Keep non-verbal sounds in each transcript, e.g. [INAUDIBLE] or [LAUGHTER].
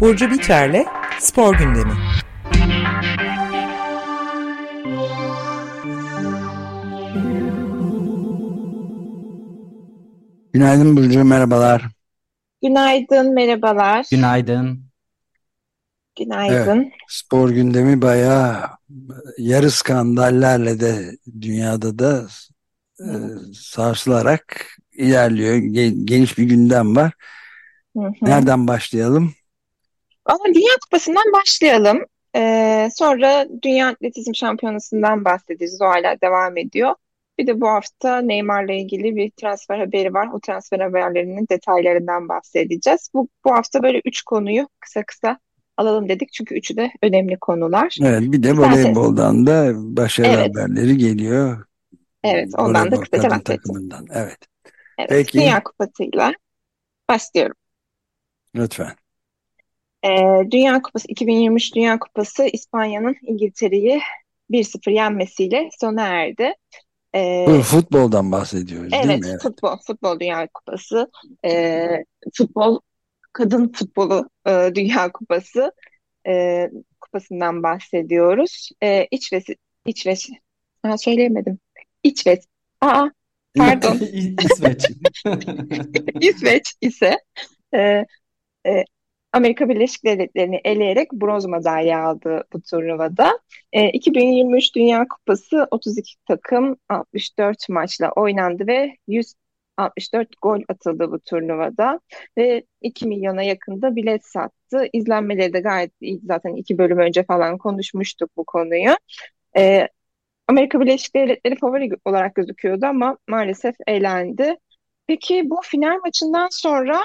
Burcu Biterle Spor Gündemi. Günaydın Burcu, merhabalar. Günaydın, merhabalar. Günaydın. Günaydın. Evet, spor gündemi bayağı yarı skandallerle de dünyada da e, sarsılarak ilerliyor. Geniş bir gündem var. Hı hı. Nereden başlayalım? Ama Dünya Kupası'ndan başlayalım. Ee, sonra Dünya Atletizm Şampiyonası'ndan bahsedeceğiz. O hala devam ediyor. Bir de bu hafta Neymar'la ilgili bir transfer haberi var. O transfer haberlerinin detaylarından bahsedeceğiz. Bu, bu hafta böyle üç konuyu kısa kısa alalım dedik. Çünkü üçü de önemli konular. Evet, bir de İsterseniz- voleyboldan da başarı Evet. haberleri geliyor. Evet, ondan da kısaca takımından. Evet, Evet, Peki. Dünya Kupası'yla başlıyorum. lütfen. Ee, Dünya Kupası 2023 Dünya Kupası İspanya'nın İngiltere'yi 1-0 yenmesiyle sona erdi. Ee, futboldan bahsediyoruz değil evet, mi? Evet. futbol, futbol Dünya Kupası, Ee, futbol kadın futbolu e, Dünya Kupası e, kupasından bahsediyoruz. Ee, İçveç, İçveç, ha, söyleyemedim. İçveç, aa pardon. [LAUGHS] İsveç. [LAUGHS] İsveç ise e, e, Amerika Birleşik Devletleri'ni eleyerek bronz madalya aldı bu turnuvada. E, 2023 Dünya Kupası 32 takım 64 maçla oynandı ve 164 gol atıldı bu turnuvada ve 2 milyona yakında bilet sattı. İzlenmeleri de gayet iyi. Zaten iki bölüm önce falan konuşmuştuk bu konuyu. E, Amerika Birleşik Devletleri favori olarak gözüküyordu ama maalesef elendi. Peki bu final maçından sonra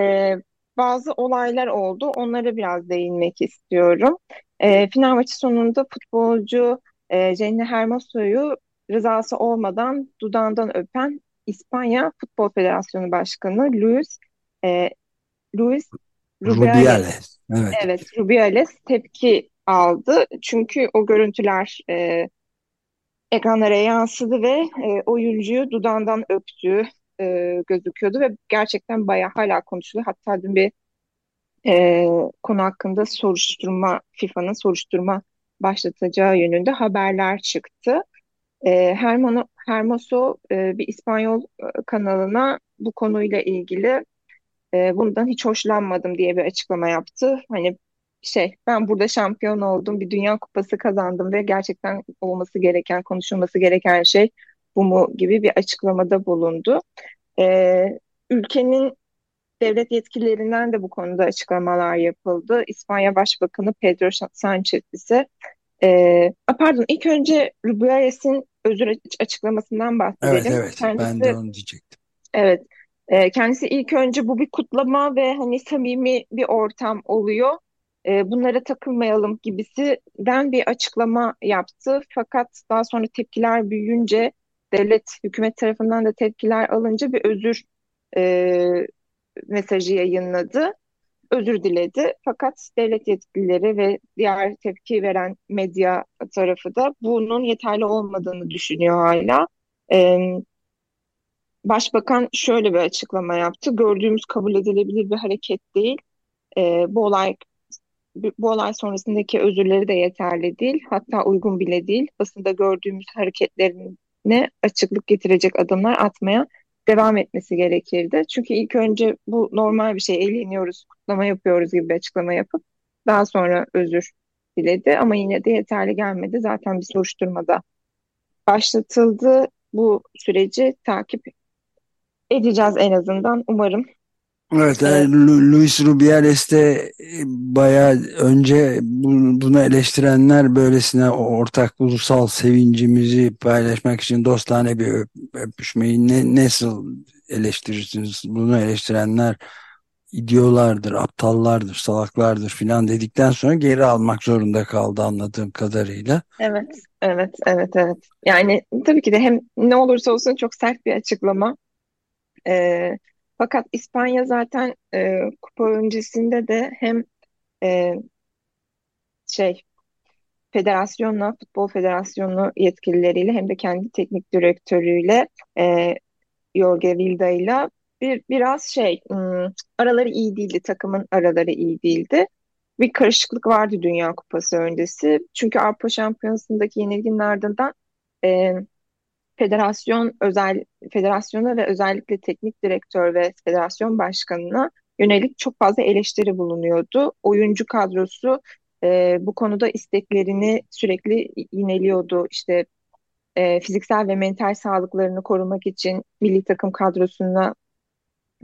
e, bazı olaylar oldu. Onlara biraz değinmek istiyorum. E, final maçı sonunda futbolcu e, Jenny Hermoso'yu rızası olmadan dudağından öpen İspanya Futbol Federasyonu Başkanı Luis e, Luis Rubiales Rubiales. Evet. Evet, Rubiales tepki aldı. Çünkü o görüntüler e, ekranlara yansıdı ve e, oyuncuyu dudağından öptüğü e, gözüküyordu ve gerçekten bayağı hala konuşuluyor. Hatta dün bir e, konu hakkında soruşturma, FIFA'nın soruşturma başlatacağı yönünde haberler çıktı. E, Hermano, Hermoso e, bir İspanyol e, kanalına bu konuyla ilgili e, bundan hiç hoşlanmadım diye bir açıklama yaptı. Hani şey ben burada şampiyon oldum, bir dünya kupası kazandım ve gerçekten olması gereken, konuşulması gereken şey bu mu gibi bir açıklamada bulundu. E, ülkenin devlet yetkililerinden de bu konuda açıklamalar yapıldı. İspanya Başbakanı Pedro Sánchez ise e, a, pardon ilk önce Rubiales'in özür açıklamasından Evet, bahsedelim. evet. Ben Kendisi de onu diyecektim. Evet. Ee, kendisi ilk önce bu bir kutlama ve hani samimi bir ortam oluyor. Ee, bunlara takılmayalım gibisinden bir açıklama yaptı. Fakat daha sonra tepkiler büyüyünce devlet, hükümet tarafından da tepkiler alınca bir özür e, mesajı yayınladı. Özür diledi. Fakat devlet yetkilileri ve diğer tepki veren medya tarafı da bunun yeterli olmadığını düşünüyor hala. Ee, Başbakan şöyle bir açıklama yaptı. Gördüğümüz kabul edilebilir bir hareket değil. Ee, bu olay bu olay sonrasındaki özürleri de yeterli değil. Hatta uygun bile değil. Basında gördüğümüz hareketlerine açıklık getirecek adımlar atmaya devam etmesi gerekirdi. Çünkü ilk önce bu normal bir şey, eğleniyoruz, kutlama yapıyoruz gibi bir açıklama yapıp daha sonra özür diledi. Ama yine de yeterli gelmedi. Zaten bir soruşturmada başlatıldı. Bu süreci takip edeceğiz en azından umarım. Evet, Ee, yani Lu- Luis Rubiales de e, bayağı önce bu- bunu eleştirenler böylesine ortak ulusal sevincimizi paylaşmak için dostane bir öp- öpüşmeyi ne, nasıl eleştirirsiniz? Bunu eleştirenler idiolardır, aptallardır, salaklardır filan dedikten sonra geri almak zorunda kaldı anladığım kadarıyla. Evet, evet, evet, evet. Yani tabii ki de hem ne olursa olsun çok sert bir açıklama. Ee, fakat İspanya zaten e, kupa öncesinde de hem e, şey federasyonla, futbol federasyonu yetkilileriyle hem de kendi teknik direktörüyle e, Jorge Vilda'yla bir biraz şey ım, araları iyi değildi, takımın araları iyi değildi. Bir karışıklık vardı Dünya Kupası öncesi. Çünkü Avrupa Şampiyonası'ndaki yenilginin ardından e, federasyon özel federasyona ve özellikle teknik direktör ve federasyon başkanına yönelik çok fazla eleştiri bulunuyordu. Oyuncu kadrosu e, bu konuda isteklerini sürekli yineliyordu. İşte e, fiziksel ve mental sağlıklarını korumak için milli takım kadrosuna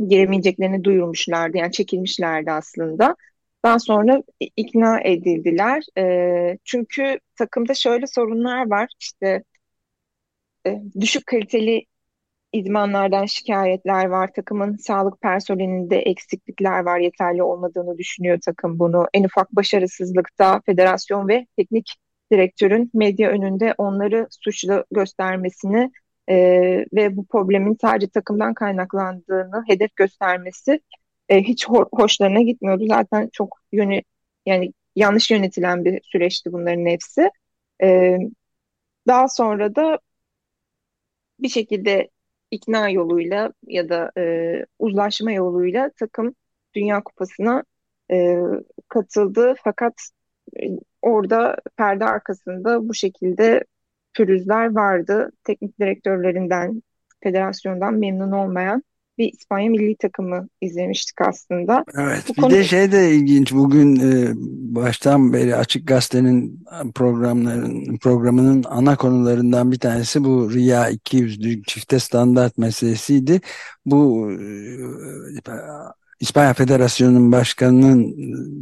giremeyeceklerini duyurmuşlardı. Yani çekilmişlerdi aslında. Daha sonra ikna edildiler. E, çünkü takımda şöyle sorunlar var. İşte e, düşük kaliteli idmanlardan şikayetler var. Takımın sağlık personelinde eksiklikler var. Yeterli olmadığını düşünüyor takım bunu. En ufak başarısızlıkta federasyon ve teknik direktörün medya önünde onları suçlu göstermesini e, ve bu problemin sadece takımdan kaynaklandığını hedef göstermesi e, hiç ho hoşlarına gitmiyordu. Zaten çok yönü yani yanlış yönetilen bir süreçti bunların hepsi. E, daha sonra da bir şekilde ikna yoluyla ya da e, uzlaşma yoluyla takım Dünya Kupası'na e, katıldı. Fakat e, orada perde arkasında bu şekilde pürüzler vardı. Teknik direktörlerinden, federasyondan memnun olmayan bir İspanya milli takımı izlemiştik aslında. Evet, Bu bir konu... de şey de ilginç. Bugün e, baştan beri Açık Gazete'nin programların programının ana konularından bir tanesi bu Riya 200'lü çifte standart meselesiydi. Bu e, İspanya Federasyonu'nun başkanının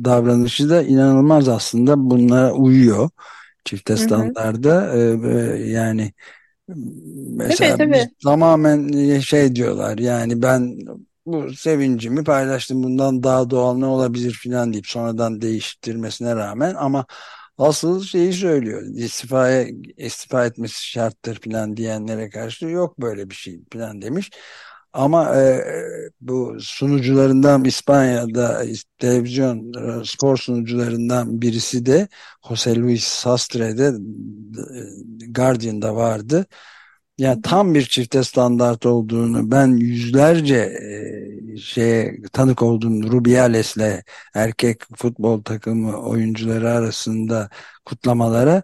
davranışı da inanılmaz aslında bunlara uyuyor. Çifte standarda e, yani Mesela tabii, tabii. tamamen e, şey diyorlar yani ben bu sevincimi paylaştım bundan daha doğal ne olabilir filan deyip sonradan değiştirmesine rağmen ama asıl şeyi söylüyor istifaya istifa etmesi şarttır filan diyenlere karşı yok böyle bir şey filan demiş. Ama e, bu sunucularından İspanya'da televizyon e, spor sunucularından birisi de Jose Luis Sastre'de e, Guardian'da vardı. Yani tam bir çifte standart olduğunu ben yüzlerce e, şeye tanık oldum Rubiales'le erkek futbol takımı oyuncuları arasında kutlamalara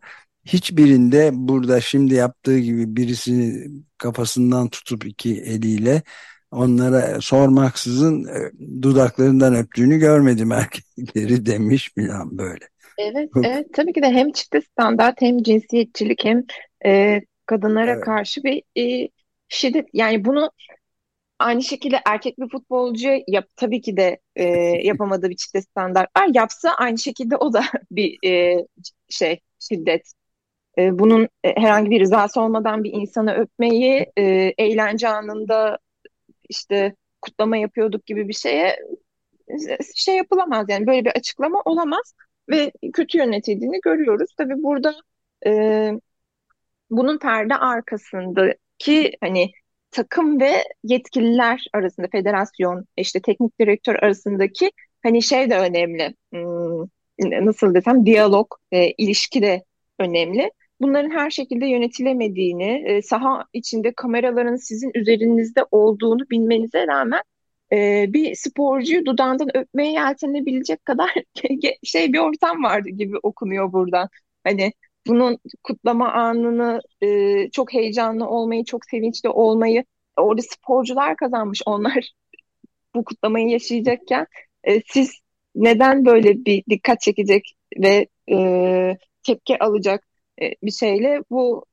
hiçbirinde burada şimdi yaptığı gibi birisini kafasından tutup iki eliyle onlara sormaksızın e, dudaklarından öptüğünü görmedim erkekleri [LAUGHS] demiş falan böyle. Evet, evet tabii ki de hem çifte standart hem cinsiyetçilik hem e, kadınlara evet. karşı bir e, şiddet yani bunu aynı şekilde erkek bir futbolcu yap tabii ki de e, [LAUGHS] yapamadığı bir çifte standart var. Yapsa aynı şekilde o da [LAUGHS] bir e, şey şiddet. E, bunun e, herhangi bir rızası olmadan bir insanı öpmeyi e, eğlence anında işte kutlama yapıyorduk gibi bir şeye şey yapılamaz yani böyle bir açıklama olamaz ve kötü yönetildiğini görüyoruz. Tabii burada e, bunun perde arkasındaki hani takım ve yetkililer arasında federasyon işte teknik direktör arasındaki hani şey de önemli hmm, nasıl desem diyalog e, ilişki de önemli. Bunların her şekilde yönetilemediğini, e, saha içinde kameraların sizin üzerinizde olduğunu bilmenize rağmen e, bir sporcuyu dudağından öpmeye yeltenebilecek kadar [LAUGHS] şey bir ortam vardı gibi okunuyor buradan. Hani bunun kutlama anını e, çok heyecanlı olmayı, çok sevinçli olmayı orada sporcular kazanmış. Onlar [LAUGHS] bu kutlamayı yaşayacakken e, siz neden böyle bir dikkat çekecek ve e, tepki alacak e, bir şeyle bu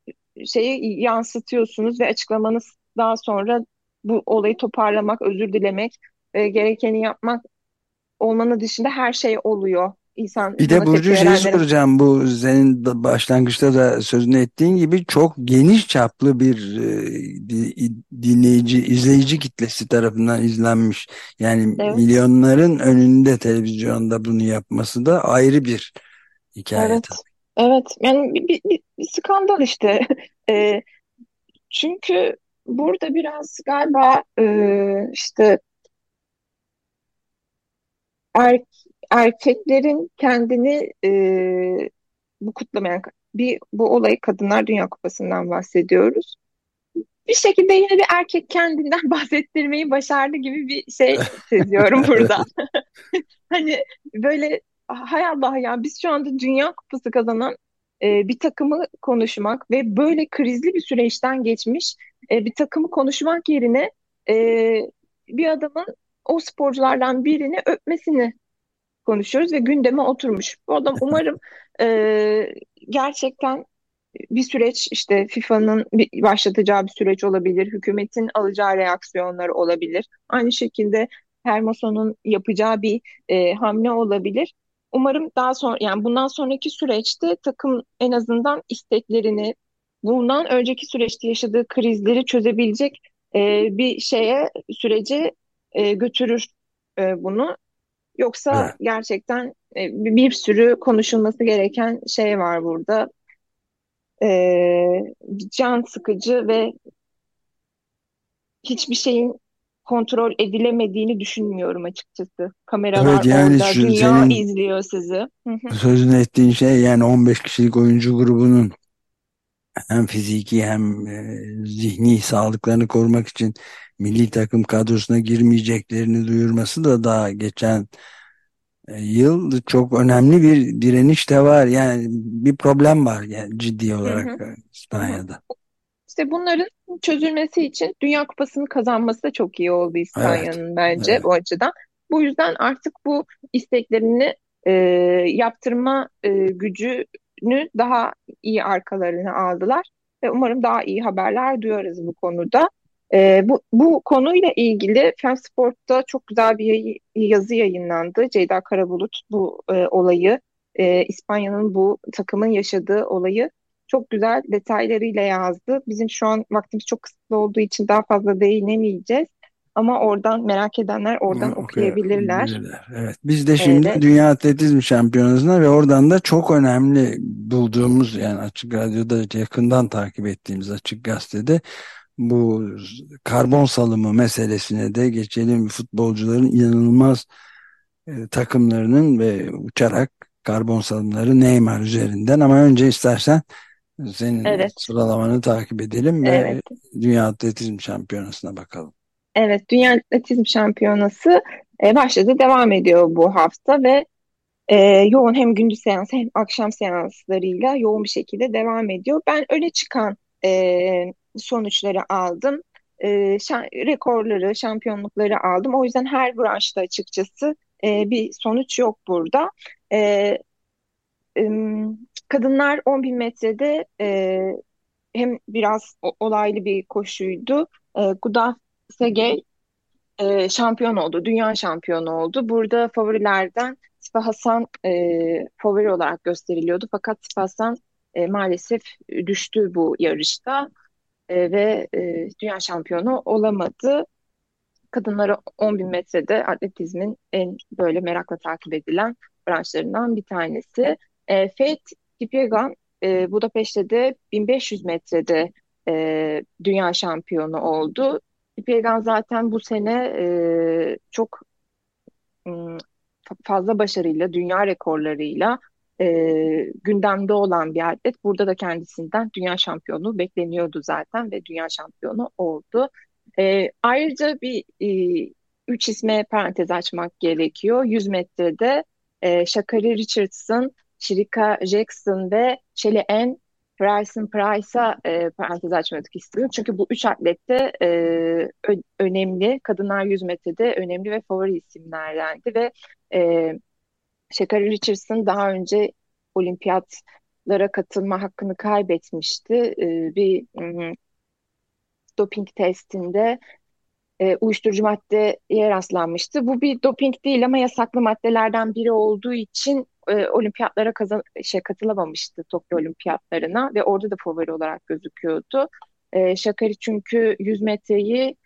şeyi yansıtıyorsunuz ve açıklamanız daha sonra bu olayı toparlamak, özür dilemek, e, gerekeni yapmak olmanın dışında her şey oluyor. İnsan bir de Burcu şey soracağım bu senin başlangıçta da sözünü ettiğin gibi çok geniş çaplı bir e, dinleyici, izleyici kitlesi tarafından izlenmiş. Yani evet. milyonların önünde televizyonda bunu yapması da ayrı bir hikaye. Evet. Evet yani bir, bir, bir, bir skandal işte. [LAUGHS] E, çünkü burada biraz galiba e, işte er, erkeklerin kendini e, bu kutlamayan bir bu olayı Kadınlar Dünya Kupası'ndan bahsediyoruz. Bir şekilde yine bir erkek kendinden [LAUGHS] bahsettirmeyi başardı gibi bir şey seziyorum [LAUGHS] burada. hani böyle hay Allah ya biz şu anda Dünya Kupası kazanan e, bir takımı konuşmak ve böyle krizli bir süreçten geçmiş e, bir takımı konuşmak yerine e, bir adamın o sporculardan birini öpmesini konuşuyoruz ve gündeme oturmuş. Bu adam umarım e, gerçekten bir süreç işte FIFA'nın başlatacağı bir süreç olabilir, hükümetin alacağı reaksiyonlar olabilir. Aynı şekilde Hermoso'nun yapacağı bir e, hamle olabilir. Umarım daha sonra yani bundan sonraki süreçte takım en azından isteklerini bundan önceki süreçte yaşadığı krizleri çözebilecek e, bir şeye sürece e, götürür e, bunu. Yoksa evet. gerçekten e, bir sürü konuşulması gereken şey var burada. E, can sıkıcı ve hiçbir şeyin kontrol edilemediğini düşünmüyorum açıkçası. Kameralar evet, yani orada, şu, dünya senin izliyor sizi. Sözünü ettiğin şey yani 15 kişilik oyuncu grubunun hem fiziki hem e, zihni sağlıklarını korumak için milli takım kadrosuna girmeyeceklerini duyurması da daha geçen e, yıl çok önemli bir direniş de var. Yani bir problem var yani ciddi olarak hı hı. İspanya'da. İşte bunların çözülmesi için Dünya Kupası'nı kazanması da çok iyi oldu İspanya'nın evet, bence evet. bu açıdan. Bu yüzden artık bu isteklerini e, yaptırma e, gücünü daha iyi arkalarına aldılar ve umarım daha iyi haberler duyarız bu konuda. E, bu, bu konuyla ilgili Femsport'ta çok güzel bir yazı yayınlandı. Ceyda Karabulut bu e, olayı, e, İspanya'nın bu takımın yaşadığı olayı çok güzel detaylarıyla yazdı. Bizim şu an vaktimiz çok kısıtlı olduğu için daha fazla değinemeyeceğiz. Ama oradan merak edenler oradan Hı, okuyabilirler. Evet. Biz de şimdi evet. Dünya Atletizm Şampiyonası'na ve oradan da çok önemli bulduğumuz yani Açık Radyo'da yakından takip ettiğimiz Açık Gazete'de bu karbon salımı meselesine de geçelim. Futbolcuların inanılmaz e, takımlarının ve uçarak karbon salımları Neymar üzerinden ama önce istersen senin evet. sıralamanı takip edelim ve evet. Dünya Atletizm Şampiyonası'na bakalım. Evet, Dünya Atletizm Şampiyonası e, başladı, devam ediyor bu hafta ve e, yoğun hem gündüz seans hem akşam seanslarıyla yoğun bir şekilde devam ediyor. Ben öne çıkan e, sonuçları aldım. E, şan, rekorları, şampiyonlukları aldım. O yüzden her branşta açıkçası e, bir sonuç yok burada. E, kadınlar 10 bin metrede e, hem biraz olaylı bir koşuydu. E, Gudaf Segey e, şampiyon oldu, dünya şampiyonu oldu. Burada favorilerden Sipa Hasan e, favori olarak gösteriliyordu. Fakat Sipa Hasan e, maalesef düştü bu yarışta e, ve e, dünya şampiyonu olamadı. Kadınlara 10 bin metrede atletizmin en böyle merakla takip edilen branşlarından bir tanesi. E, Faith Kipyegon e, Budapeşte de 1500 metrede e, dünya şampiyonu oldu. Kipyegon zaten bu sene e, çok fazla başarıyla, dünya rekorlarıyla e, gündemde olan bir atlet. Burada da kendisinden dünya şampiyonu bekleniyordu zaten ve dünya şampiyonu oldu. E, ayrıca bir e, üç isme parantez açmak gerekiyor. 100 metrede e, Shakari Richardson, Shirika Jackson ve Shelly Ann Bryson Price'a e, parantez açmak istiyorum. Çünkü bu üç atlette e, önemli, kadınlar 100 metrede önemli ve favori isimlerdendi ve e, Shakari Richardson daha önce olimpiyatlara katılma hakkını kaybetmişti. E, bir um, doping testinde e, uyuşturucu maddeye rastlanmıştı. Bu bir doping değil ama yasaklı maddelerden biri olduğu için e, olimpiyatlara kazan şey katılamamıştı Tokyo olimpiyatlarına ve orada da favori olarak gözüküyordu. E, Şakari çünkü 100 metreyi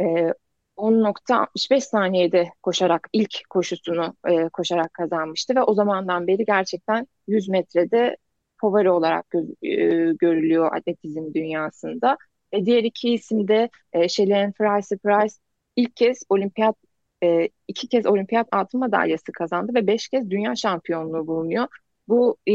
e, 10.65 saniyede koşarak ilk koşusunu e, koşarak kazanmıştı ve o zamandan beri gerçekten 100 metrede favori olarak göz, e, görülüyor atletizm dünyasında. E, diğer iki isim de e, Shelley Price Price ilk kez olimpiyat e, iki kez olimpiyat altın madalyası kazandı ve beş kez dünya şampiyonluğu bulunuyor. Bu e,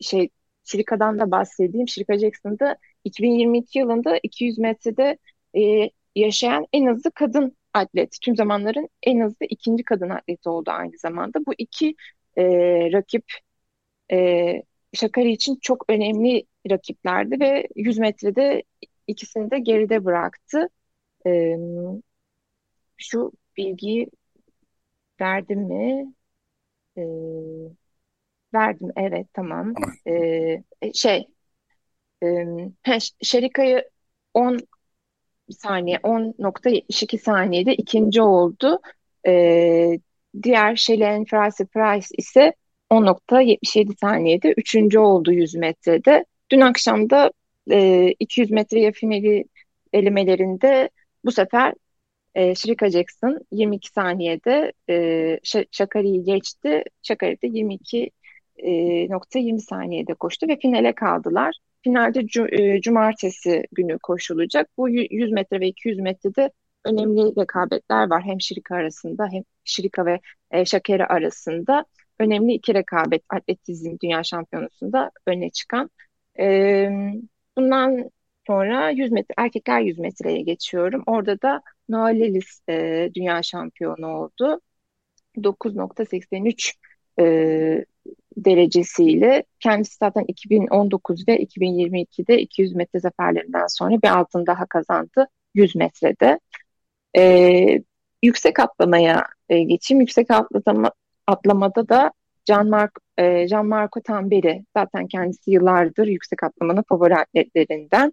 şey Şirika'dan da bahsedeyim. Şirika Jackson'da 2022 yılında 200 metrede e, yaşayan en hızlı kadın atlet. Tüm zamanların en hızlı ikinci kadın atleti oldu aynı zamanda. Bu iki e, rakip e, Şakari için çok önemli rakiplerdi ve 100 metrede ikisini de geride bıraktı. E, şu bilgiyi verdim mi? E, verdim, evet tamam. E, şey, e, Şerika'yı 10 saniye 10.72 saniyede ikinci oldu. E, diğer Shelley Frasi Price ise 10.77 saniyede üçüncü oldu 100 metrede. Dün akşam da e, 200 metre finali elemelerinde bu sefer e, Shrika Jackson 22 saniyede e, Şakari'yi geçti. Şakari de 22 e, nokta 20 saniyede koştu ve finale kaldılar. Finalde e, cumartesi günü koşulacak. Bu 100 metre ve 200 metrede önemli rekabetler var. Hem Şirika arasında hem Şirika ve e, Şakeri arasında önemli iki rekabet atletizm dünya şampiyonasında öne çıkan. E, bundan sonra 100 metre erkekler 100 metreye geçiyorum. Orada da Noah Lillis e, dünya şampiyonu oldu. 9.83 e, derecesiyle kendisi zaten 2019 ve 2022'de 200 metre zaferlerinden sonra bir altın daha kazandı 100 metrede. E, yüksek atlamaya e, geçeyim. Yüksek atlama, atlamada da Can Mark e, Can Marco Tamberi zaten kendisi yıllardır yüksek atlamanın favori atletlerinden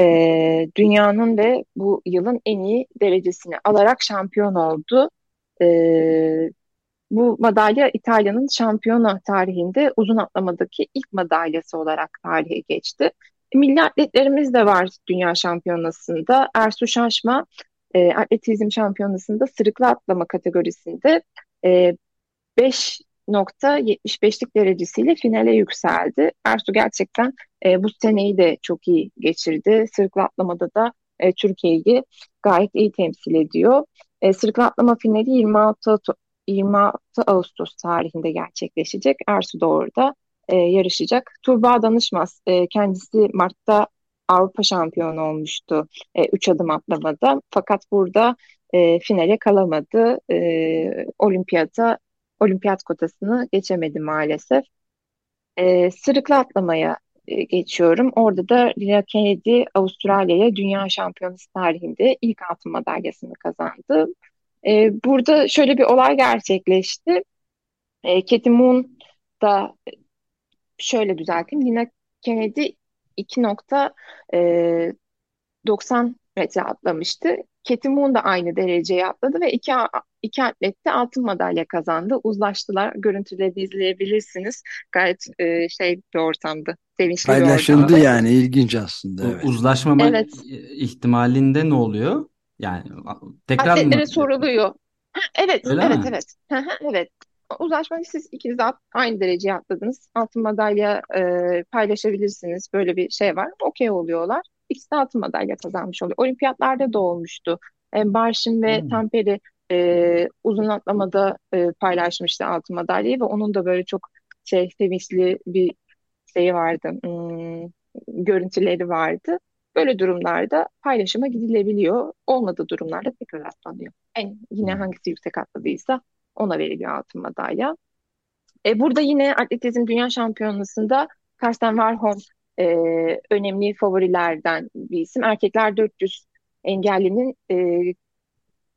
e, dünyanın ve bu yılın en iyi derecesini alarak şampiyon oldu. E, bu madalya İtalya'nın şampiyona tarihinde uzun atlamadaki ilk madalyası olarak tarihe geçti. Milli atletlerimiz de var dünya şampiyonasında. Ersu Şaşma e, atletizm şampiyonasında sırıklı atlama kategorisinde e, 5.75'lik derecesiyle finale yükseldi. Ersu gerçekten e, bu seneyi de çok iyi geçirdi. Sırıklı atlamada da e, Türkiye'yi gayet iyi temsil ediyor. E, sırıklı atlama finali 26 26 Ağustos tarihinde gerçekleşecek. Ersu da orada e, yarışacak. Tuğba Danışmaz e, kendisi Mart'ta Avrupa şampiyonu olmuştu e, adım atlamada. Fakat burada e, finale kalamadı. E, olimpiyata olimpiyat kotasını geçemedi maalesef. E, sırıklı atlamaya e, geçiyorum. Orada da Lina Kennedy Avustralya'ya dünya şampiyonası tarihinde ilk altın madalyasını kazandı. E, burada şöyle bir olay gerçekleşti. E, Katie Moon da şöyle düzelteyim. Lina Kennedy 2.90 metre atlamıştı. Katie Moon da aynı dereceye atladı ve iki, iki atlet de altın madalya kazandı. Uzlaştılar. Görüntüleri izleyebilirsiniz. Gayet e, şey bir ortamdı. Sevinçli Paylaşıldı bir ortamdı. yani ilginç aslında. Evet. Uzlaşmama Evet. ihtimalinde ne oluyor? Yani tekrar mı? Atletlere soruluyor. Ha, evet, Öyle evet, mi? evet. Hı hı, evet. Uzlaşmayı siz ikiniz de at- aynı dereceye atladınız. Altın madalya e, paylaşabilirsiniz. Böyle bir şey var. Okey oluyorlar. İkisi de altın madalya kazanmış oluyor. Olimpiyatlarda da olmuştu. E, Barşin ve Hmm. Tamperi e, uzun atlamada e, paylaşmıştı altın madalyayı ve onun da böyle çok şey sevinçli bir şeyi vardı. Hmm, görüntüleri vardı. Böyle durumlarda paylaşıma gidilebiliyor. Olmadığı durumlarda tekrar atlanıyor. En yine Hmm. hangisi yüksek atladıysa ona veriliyor altın madalya. E, burada yine atletizm dünya şampiyonasında Karsten Warholm e, önemli favorilerden bir isim. Erkekler 400 engellinin e,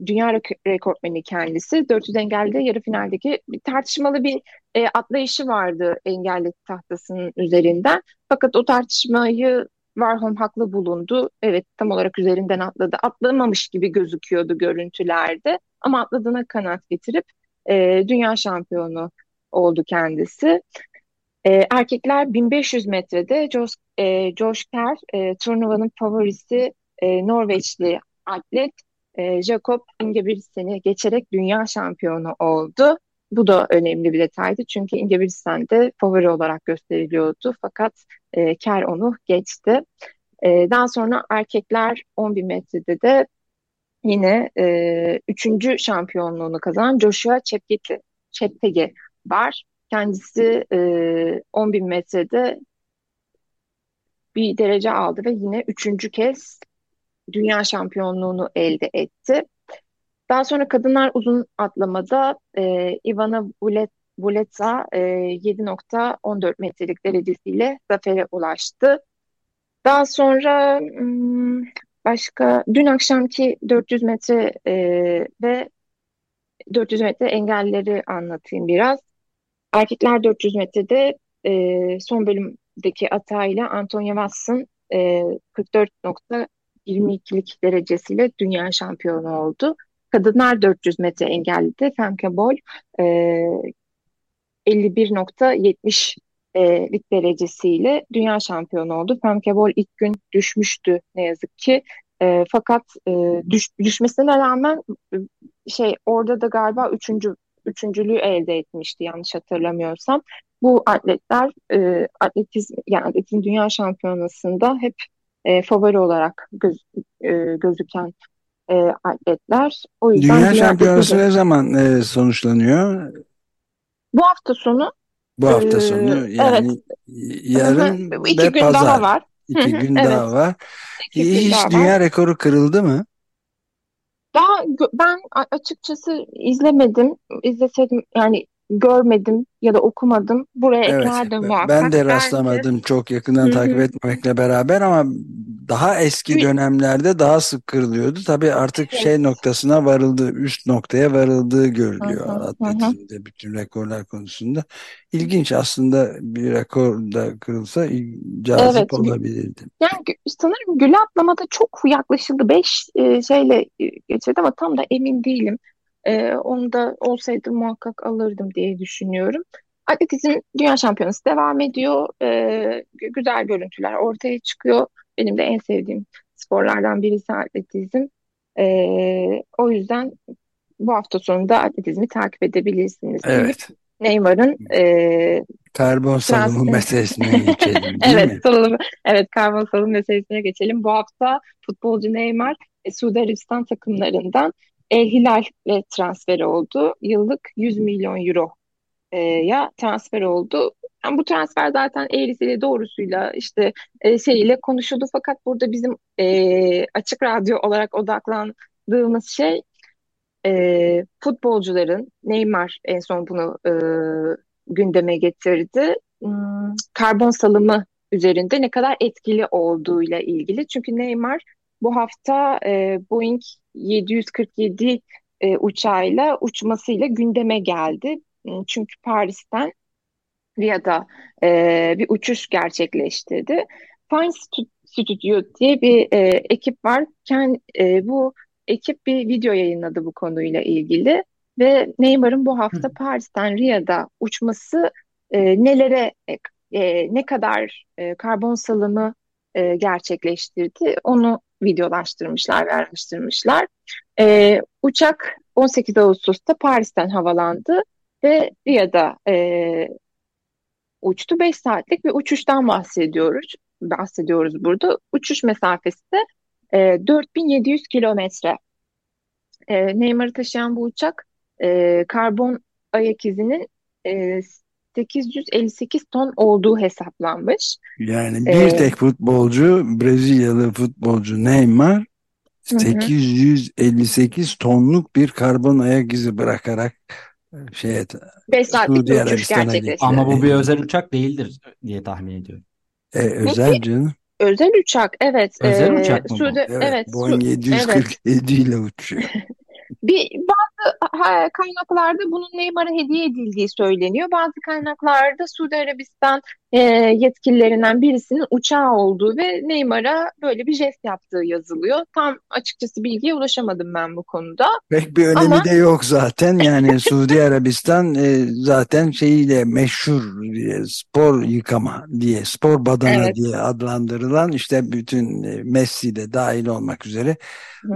dünya rek- rekortmeni kendisi. 400 engelde yarı finaldeki bir tartışmalı bir e, atlayışı vardı engelli tahtasının üzerinden. Fakat o tartışmayı Warholm haklı bulundu. Evet tam olarak üzerinden atladı. Atlamamış gibi gözüküyordu görüntülerde. Ama atladığına kanaat getirip e, dünya şampiyonu oldu kendisi. E, erkekler 1500 metrede Josh, e, Josh Kerr e, turnuvanın favorisi e, Norveçli atlet e, Jakob Ingebrigtsen'i geçerek dünya şampiyonu oldu. Bu da önemli bir detaydı çünkü Ingebrigtsen de favori olarak gösteriliyordu fakat e, Kerr onu geçti. E, daha sonra erkekler 10.000 metrede de yine e, üçüncü şampiyonluğunu kazanan Joshua Cheptegei var. Kendisi e, 10 bin metrede bir derece aldı ve yine üçüncü kez dünya şampiyonluğunu elde etti. Daha sonra kadınlar uzun atlamada e, Ivana Vuleta e, 7.14 metrelik derecesiyle zafere ulaştı. Daha sonra başka dün akşamki 400 metre e, ve 400 metre engelleri anlatayım biraz. Erkekler 400 metrede e, son bölümdeki atayla Antonia Wass'ın e, 44.22'lik derecesiyle dünya şampiyonu oldu. Kadınlar 400 metre engellide Femke Bol e, 51.70 lik derecesiyle dünya şampiyonu oldu. Femke Bol ilk gün düşmüştü ne yazık ki. E, fakat e, düş, düşmesine rağmen şey orada da galiba üçüncü üçüncülüğü elde etmişti yanlış hatırlamıyorsam. Bu atletler e, atletizm yani atletizm dünya şampiyonasında hep e, favori olarak göz, e, gözüken e, atletler. O yüzden dünya şampiyonası ne zaman e, sonuçlanıyor? Bu hafta sonu. Bu hafta sonu yani evet. yarın İki ve gün pazar. daha var. İki gün evet. daha var. İki Hiç daha dünya var. rekoru kırıldı mı? Daha ben açıkçası izlemedim. İzleseydim yani görmedim ya da okumadım. Buraya evet, eklerdim muhakkak. Ben de rastlamadım Bence... çok yakından takip etmemekle beraber ama daha eski dönemlerde daha sık kırılıyordu. Tabii artık evet. şey noktasına varıldı, üst noktaya varıldığı görülüyor atletizmde bütün rekorlar konusunda. İlginç aslında bir rekor da kırılsa cazip evet. olabilirdi. Yani sanırım güle atlamada çok yaklaşıldı. Beş e, şeyle geçirdi ama tam da emin değilim. E, onu da olsaydı muhakkak alırdım diye düşünüyorum. Atletizm Dünya Şampiyonası devam ediyor. E, güzel görüntüler ortaya çıkıyor. Benim de en sevdiğim sporlardan birisi atletizm. E, o yüzden bu hafta sonunda atletizmi takip edebilirsiniz. Evet. Neymar'ın e, karbon salımı [LAUGHS] meselesine geçelim değil evet, mi? Salımı, evet karbon salımı meselesine geçelim. Bu hafta futbolcu Neymar e, Suudi Arabistan takımlarından El Hilal'e transfer oldu. Yıllık 100 milyon euro e, ya transfer oldu. Yani bu transfer zaten eğrisiyle doğrusuyla işte e, şeyiyle konuşuldu fakat burada bizim e, açık radyo olarak odaklandığımız şey e, futbolcuların Neymar en son bunu e, gündeme getirdi. Hmm, karbon salımı üzerinde ne kadar etkili olduğuyla ilgili. Çünkü Neymar bu hafta e, Boeing 747 e, uçağıyla uçmasıyla gündeme geldi. Çünkü Paris'ten Riyad'a e, bir uçuş gerçekleştirdi. Fine Studio diye bir e, ekip var. Kend, e, bu ekip bir video yayınladı bu konuyla ilgili ve Neymar'ın bu hafta Paris'ten Riyad'a uçması e, nelere e, e, ne kadar e, karbon salımı e, gerçekleştirdi onu videolaştırmışlar ve. E, uçak 18 Ağustos'ta Paris'ten havalandı ve Riyad'a e, uçtu. 5 saatlik bir uçuştan bahsediyoruz. Bahsediyoruz burada. Uçuş mesafesi de e, 4700 kilometre. E, Neymar'ı taşıyan bu uçak e, karbon ayak izinin e, 858 ton olduğu hesaplanmış. Yani bir ee, tek futbolcu Brezilyalı futbolcu Neymar 858 tonluk bir karbon ayak izi bırakarak e, şeye 5 saatlik bir uçuş gerçekleşti. Ama bu bir özel uçak değildir diye tahmin ediyorum. E, özel canım. Özel uçak evet. Özel ee, uçak mı Suudi, Evet, evet Boeing 747 evet. ile uçuyor. [LAUGHS] Bir bazı kaynaklarda bunun Neymar'a hediye edildiği söyleniyor. Bazı kaynaklarda Suudi Arabistan e, yetkililerinden birisinin uçağı olduğu ve Neymar'a böyle bir jest yaptığı yazılıyor. Tam açıkçası bilgiye ulaşamadım ben bu konuda. Pek bir önemi Ama... de yok zaten. Yani [LAUGHS] Suudi Arabistan e, zaten şeyiyle meşhur spor yıkama diye, spor badana evet. diye adlandırılan işte bütün e, Messi de dahil olmak üzere Hı.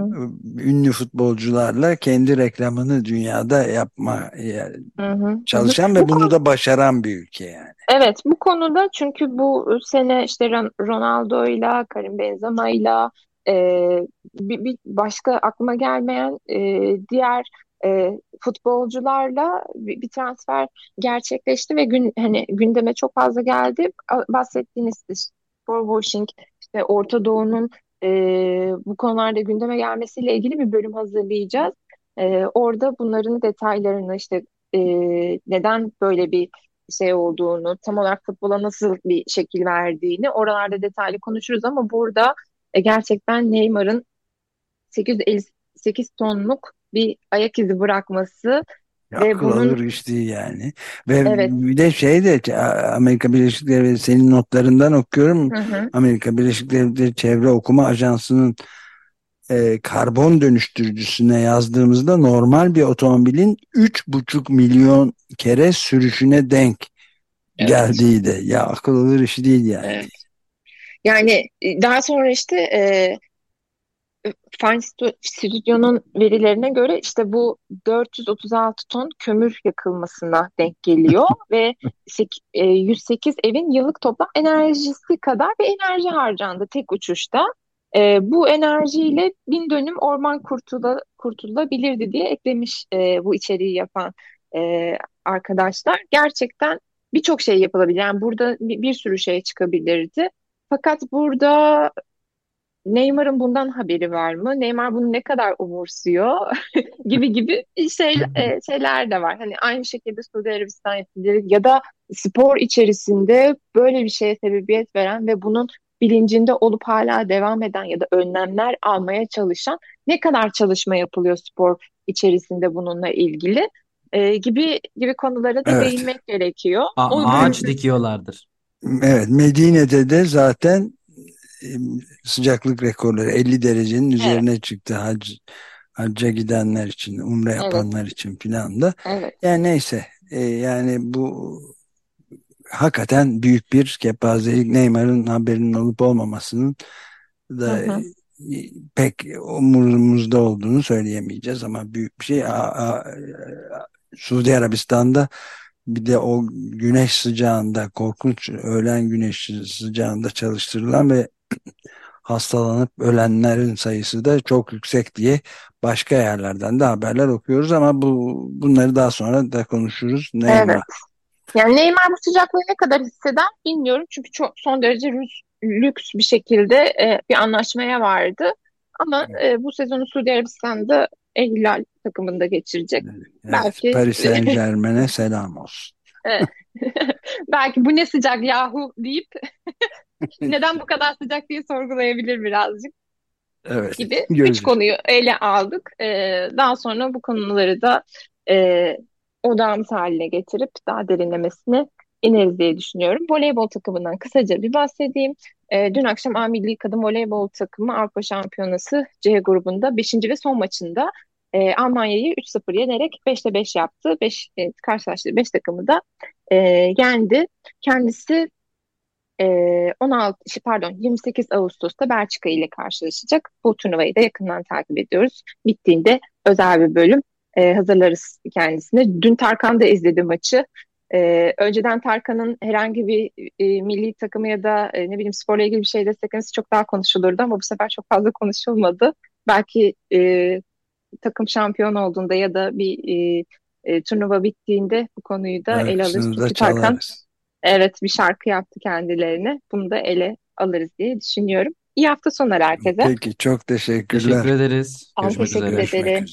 ünlü futbolcularla kendi reklamını dünyada yapma yani hı hı. çalışan hı. ve bunu da başaran bir ülke yani. Evet bu konuda çünkü bu sene işte Ronaldo'yla, Karim Benzema'yla e, bir, bir başka aklıma gelmeyen e, diğer e, futbolcularla bir, bir transfer gerçekleşti ve gün hani gündeme çok fazla geldi. Bahsettiğiniz spor washing, işte Orta Doğu'nun e, bu konularda gündeme gelmesiyle ilgili bir bölüm hazırlayacağız. E, orada bunların detaylarını işte e, neden böyle bir şey olduğunu, tam olarak futbola nasıl bir şekil verdiğini oralarda detaylı konuşuruz ama burada e, gerçekten Neymar'ın 858 tonluk bir ayak izi bırakması ve Akıl bunun alır iş değil yani. Ve evet. bir de şey de Amerika Birleşik Devletleri senin notlarından okuyorum. Hı hı. Amerika Birleşik Devletleri Çevre Okuma Ajansı'nın e, karbon dönüştürücüsüne yazdığımızda normal bir otomobilin 3,5 milyon kere sürüşüne denk evet. geldiği de. Ya akıl alır işi değil yani. Evet. Yani e, daha sonra işte e, Fine Stüdyo'nun verilerine göre işte bu 436 ton kömür yakılmasına denk geliyor [LAUGHS] ve 108 e, evin yıllık toplam enerjisi kadar bir enerji harcandı tek uçuşta. E, bu enerjiyle bin dönüm orman kurtula, kurtulabilirdi diye eklemiş e, bu içeriği yapan e, arkadaşlar. Gerçekten birçok şey yapılabilir. Yani burada bir, bir sürü şey çıkabilirdi. Fakat burada Neymar'ın bundan haberi var mı? Neymar bunu ne kadar umursuyor [LAUGHS] gibi gibi şey, [LAUGHS] e, şeyler de var. Hani aynı şekilde Suudi Arabistan yetkilileri ya da spor içerisinde böyle bir şeye sebebiyet veren ve bunun bilincinde olup hala devam eden ya da önlemler almaya çalışan ne kadar çalışma yapılıyor spor içerisinde bununla ilgili e, gibi gibi konulara da evet. değinmek gerekiyor. A- ağaç dikiyorlardır. Evet Medine'de de zaten sıcaklık rekorları 50 derecenin üzerine evet. çıktı hac, hacca gidenler için, umre yapanlar evet. için filan da. Evet. Yani neyse e, yani bu hakikaten büyük bir kepazelik Neymar'ın haberinin olup olmamasının da hı hı. pek umurumuzda olduğunu söyleyemeyeceğiz ama büyük bir şey. A, a, Suudi Arabistan'da bir de o güneş sıcağında korkunç öğlen güneş sıcağında çalıştırılan ve [CLEARS THROAT] hastalanıp ölenlerin sayısı da çok yüksek diye başka yerlerden de haberler okuyoruz ama bu bunları daha sonra da konuşuruz. Neymar. Evet. Yani Neymar bu sıcaklığı ne kadar hisseder bilmiyorum çünkü çok son derece lüks bir şekilde e, bir anlaşmaya vardı. Ama evet. e, bu sezonu Suudi Arabistan'da El Hilal takımında geçirecek. Evet, Belki Paris [LAUGHS] Saint Germain'e selam olsun. [LAUGHS] Belki bu ne sıcak yahu deyip [LAUGHS] neden bu kadar sıcak diye sorgulayabilir birazcık. Evet. Gibi üç konuyu ele aldık. Ee, daha sonra bu konuları da e, odağımız haline getirip daha derinlemesine ineriz diye düşünüyorum. Voleybol takımından kısaca bir bahsedeyim. E, dün akşam A Milli Kadın Voleybol takımı Avrupa Şampiyonası C grubunda 5. ve son maçında e, Almanya'yı 3-0 yenerek 5'te 5 yaptı. 5 e, karşılaştığı 5 takımı da e, yendi. Kendisi e, 16 pardon 28 Ağustos'ta Belçika ile karşılaşacak. Bu turnuvayı da yakından takip ediyoruz. Bittiğinde özel bir bölüm e, hazırlarız kendisine. Dün Tarkan da izledi maçı. E, önceden Tarkan'ın herhangi bir e, milli takımı ya da e, ne bileyim sporla ilgili bir şey desteklemesi çok daha konuşulurdu ama bu sefer çok fazla konuşulmadı. Belki e, takım şampiyon olduğunda ya da bir e, e, turnuva bittiğinde bu konuyu da evet, ele alırız. Çünkü Tarkan evet bir şarkı yaptı kendilerine. Bunu da ele alırız diye düşünüyorum. İyi hafta sonları herkese. Peki çok teşekkürler. Teşekkür ederiz. Görüşmek teşekkür üzere. ederim.